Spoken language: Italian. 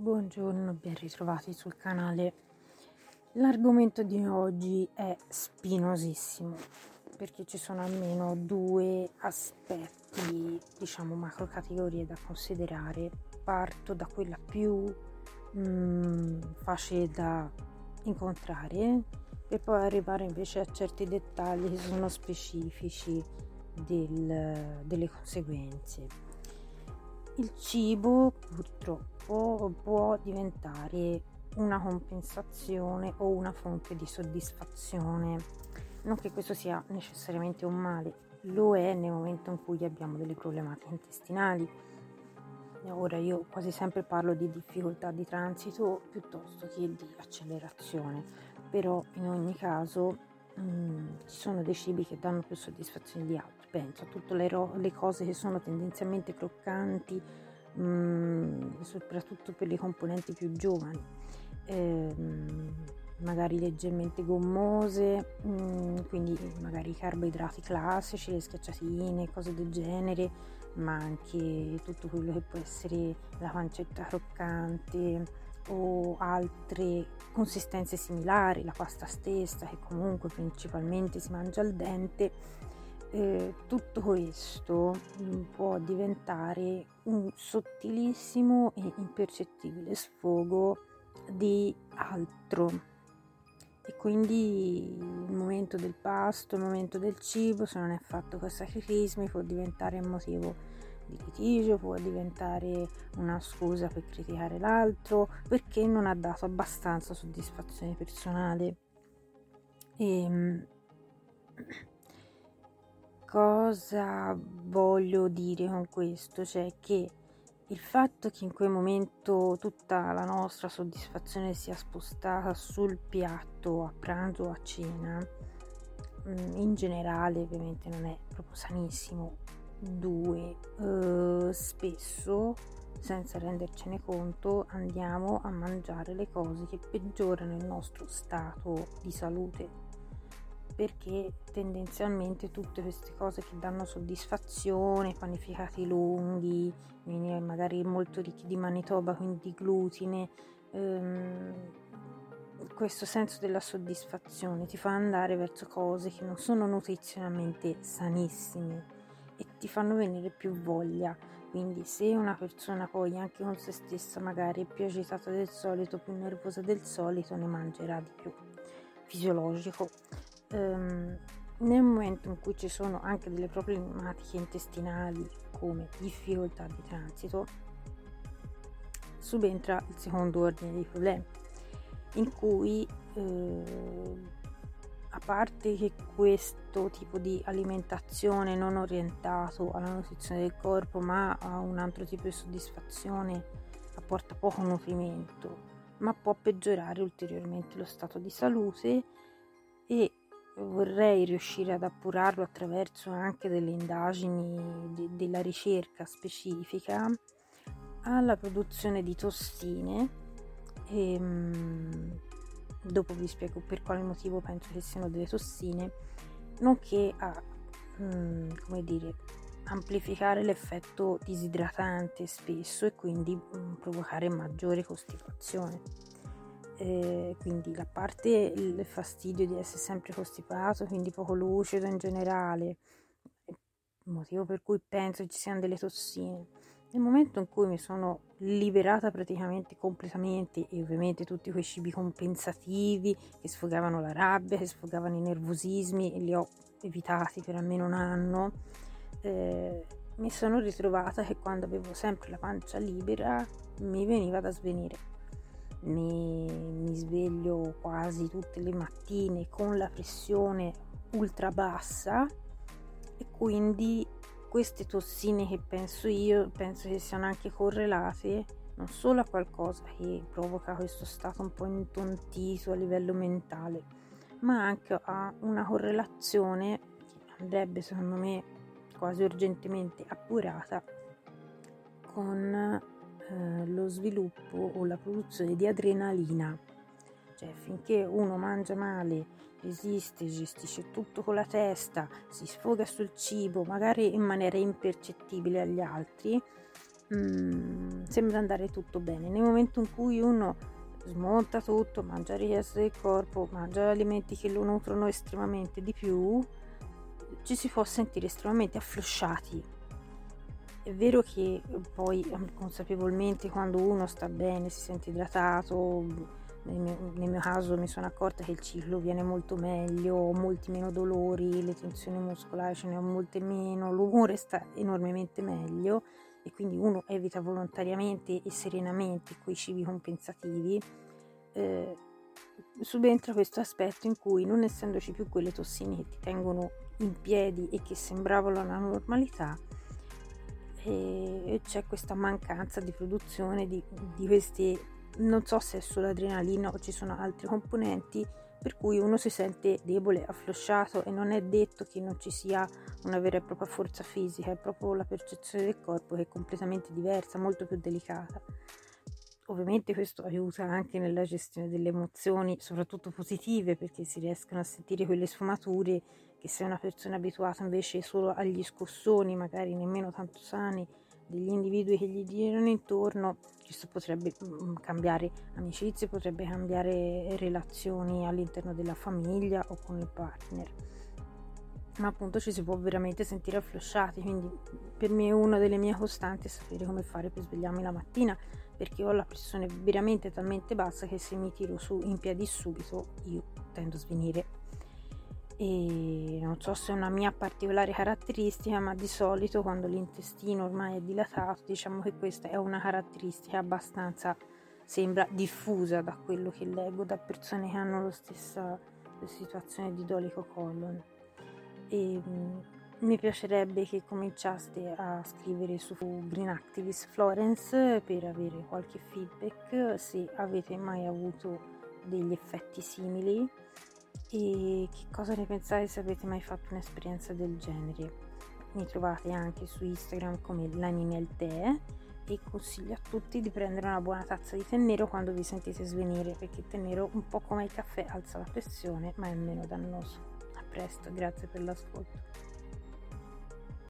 Buongiorno, ben ritrovati sul canale. L'argomento di oggi è spinosissimo perché ci sono almeno due aspetti, diciamo macro categorie da considerare. Parto da quella più mm, facile da incontrare per poi arrivare invece a certi dettagli che sono specifici del, delle conseguenze. Il cibo purtroppo può diventare una compensazione o una fonte di soddisfazione. Non che questo sia necessariamente un male, lo è nel momento in cui abbiamo delle problematiche intestinali. Ora io quasi sempre parlo di difficoltà di transito piuttosto che di accelerazione, però in ogni caso mh, mm, ci sono dei cibi che danno più soddisfazione di altri penso a tutte le, ro- le cose che sono tendenzialmente croccanti, mh, mm, soprattutto per le componenti più giovani, eh, magari leggermente gommose, mh, mm, quindi magari carboidrati classici, le schiacciatine, cose del genere, ma anche tutto quello che può essere la pancetta croccante o altre consistenze similari, la pasta stessa che comunque principalmente si mangia al dente eh, tutto questo può diventare un sottilissimo e impercettibile sfogo di altro. E quindi il momento del pasto, il momento del cibo, se non è fatto con sacrifici, può diventare un motivo di litigio, può diventare una scusa per criticare l'altro, perché non ha dato abbastanza soddisfazione personale. E, ehm, cosa voglio dire con questo? Cioè che il fatto che in quel momento tutta la nostra soddisfazione sia spostata sul piatto a pranzo o a cena, mm, in generale ovviamente non è proprio sanissimo. Due, eh, spesso senza rendercene conto andiamo a mangiare le cose che peggiorano il nostro stato di salute perché tendenzialmente tutte queste cose che danno soddisfazione, panificati lunghi, magari molto ricchi di manitoba, quindi di glutine, ehm, questo senso della soddisfazione ti fa andare verso cose che non sono nutrizionalmente sanissime e ti fanno venire più voglia. Quindi se una persona poi anche con se stessa magari è più agitata del solito, più nervosa del solito, ne mangerà di più. Fisiologico ehm, nel momento in cui ci sono anche delle problematiche intestinali come difficoltà di transito, subentra il secondo ordine di problemi, in cui eh, a parte che questo tipo di alimentazione non orientato alla nutrizione del corpo, ma a un altro tipo di soddisfazione, apporta poco nutrimento, ma può peggiorare ulteriormente lo stato di salute e vorrei riuscire ad appurarlo attraverso anche delle indagini de- della ricerca specifica alla produzione di tossine e ehm, dopo vi spiego per quale motivo penso che siano delle tossine nonché a mm, come dire amplificare l'effetto disidratante spesso e quindi mm, provocare maggiore costipazione eh, quindi la parte il fastidio di essere sempre costipato, quindi poco lucido in generale, motivo per cui penso ci siano delle tossine. Nel momento in cui mi sono liberata praticamente completamente e ovviamente tutti quei cibi compensativi che sfogavano la rabbia, che sfogavano i nervosismi e li ho evitati per almeno un anno, eh, mi sono ritrovata che quando avevo sempre la pancia libera mi veniva da svenire mi, mi sveglio quasi tutte le mattine con la pressione ultra bassa e quindi queste tossine che penso io penso che siano anche correlate non solo a qualcosa che provoca questo stato un po' intontito a livello mentale ma anche a una correlazione che andrebbe secondo me quasi urgentemente appurata con eh, lo sviluppo o la produzione di adrenalina. Cioè, finché uno mangia male, resiste, gestisce tutto con la testa, si sfoga sul cibo, magari in maniera impercettibile agli altri, mm, sembra andare tutto bene. Nel momento in cui uno smonta tutto, mangia il resto del corpo, mangia alimenti che lo nutrono estremamente di più, ci si può sentire estremamente afflosciati. È vero che poi consapevolmente quando uno sta bene, si sente idratato, nel mio, nel mio, caso mi sono accorta che il ciclo viene molto meglio, ho molti meno dolori, le tensioni muscolari ce ne ho molte meno, l'umore sta enormemente meglio e quindi uno evita volontariamente e serenamente quei cibi compensativi. Eh, subentra questo aspetto in cui non essendoci più quelle tossine che ti tengono in piedi e che sembravano la normalità, e c'è questa mancanza di produzione di, di questi non so se è solo adrenalina o ci sono altri componenti per cui uno si sente debole, afflosciato e non è detto che non ci sia una vera e propria forza fisica, è proprio la percezione del corpo che è completamente diversa, molto più delicata. Ovviamente questo aiuta anche nella gestione delle emozioni, soprattutto positive, perché si riescono a sentire quelle sfumature che se una persona è abituata invece solo agli scossoni, magari nemmeno tanto sani, degli individui che gli girano intorno, questo potrebbe mm, cambiare amicizie, potrebbe cambiare relazioni all'interno della famiglia o con il partner. Ma appunto ci si può veramente sentire afflosciati, quindi per me una delle mie costanti è sapere come fare per svegliarmi la mattina, perché ho la pressione veramente talmente bassa che se mi tiro su in piedi subito io tendo a svenire e non so se è una mia particolare caratteristica, ma di solito quando l'intestino ormai è dilatato, diciamo che questa è una caratteristica abbastanza sembra diffusa da quello che leggo da persone che hanno la stessa situazione di dolico colon. E mh, mi piacerebbe che cominciaste a scrivere su Green Activist Florence per avere qualche feedback se avete mai avuto degli effetti simili e che cosa ne pensate se avete mai fatto un'esperienza del genere. Mi trovate anche su Instagram come l'anime al tè e consiglio a tutti di prendere una buona tazza di tè nero quando vi sentite svenire perché il tè un po' come il caffè alza la pressione ma è meno dannoso. A presto, grazie per l'ascolto.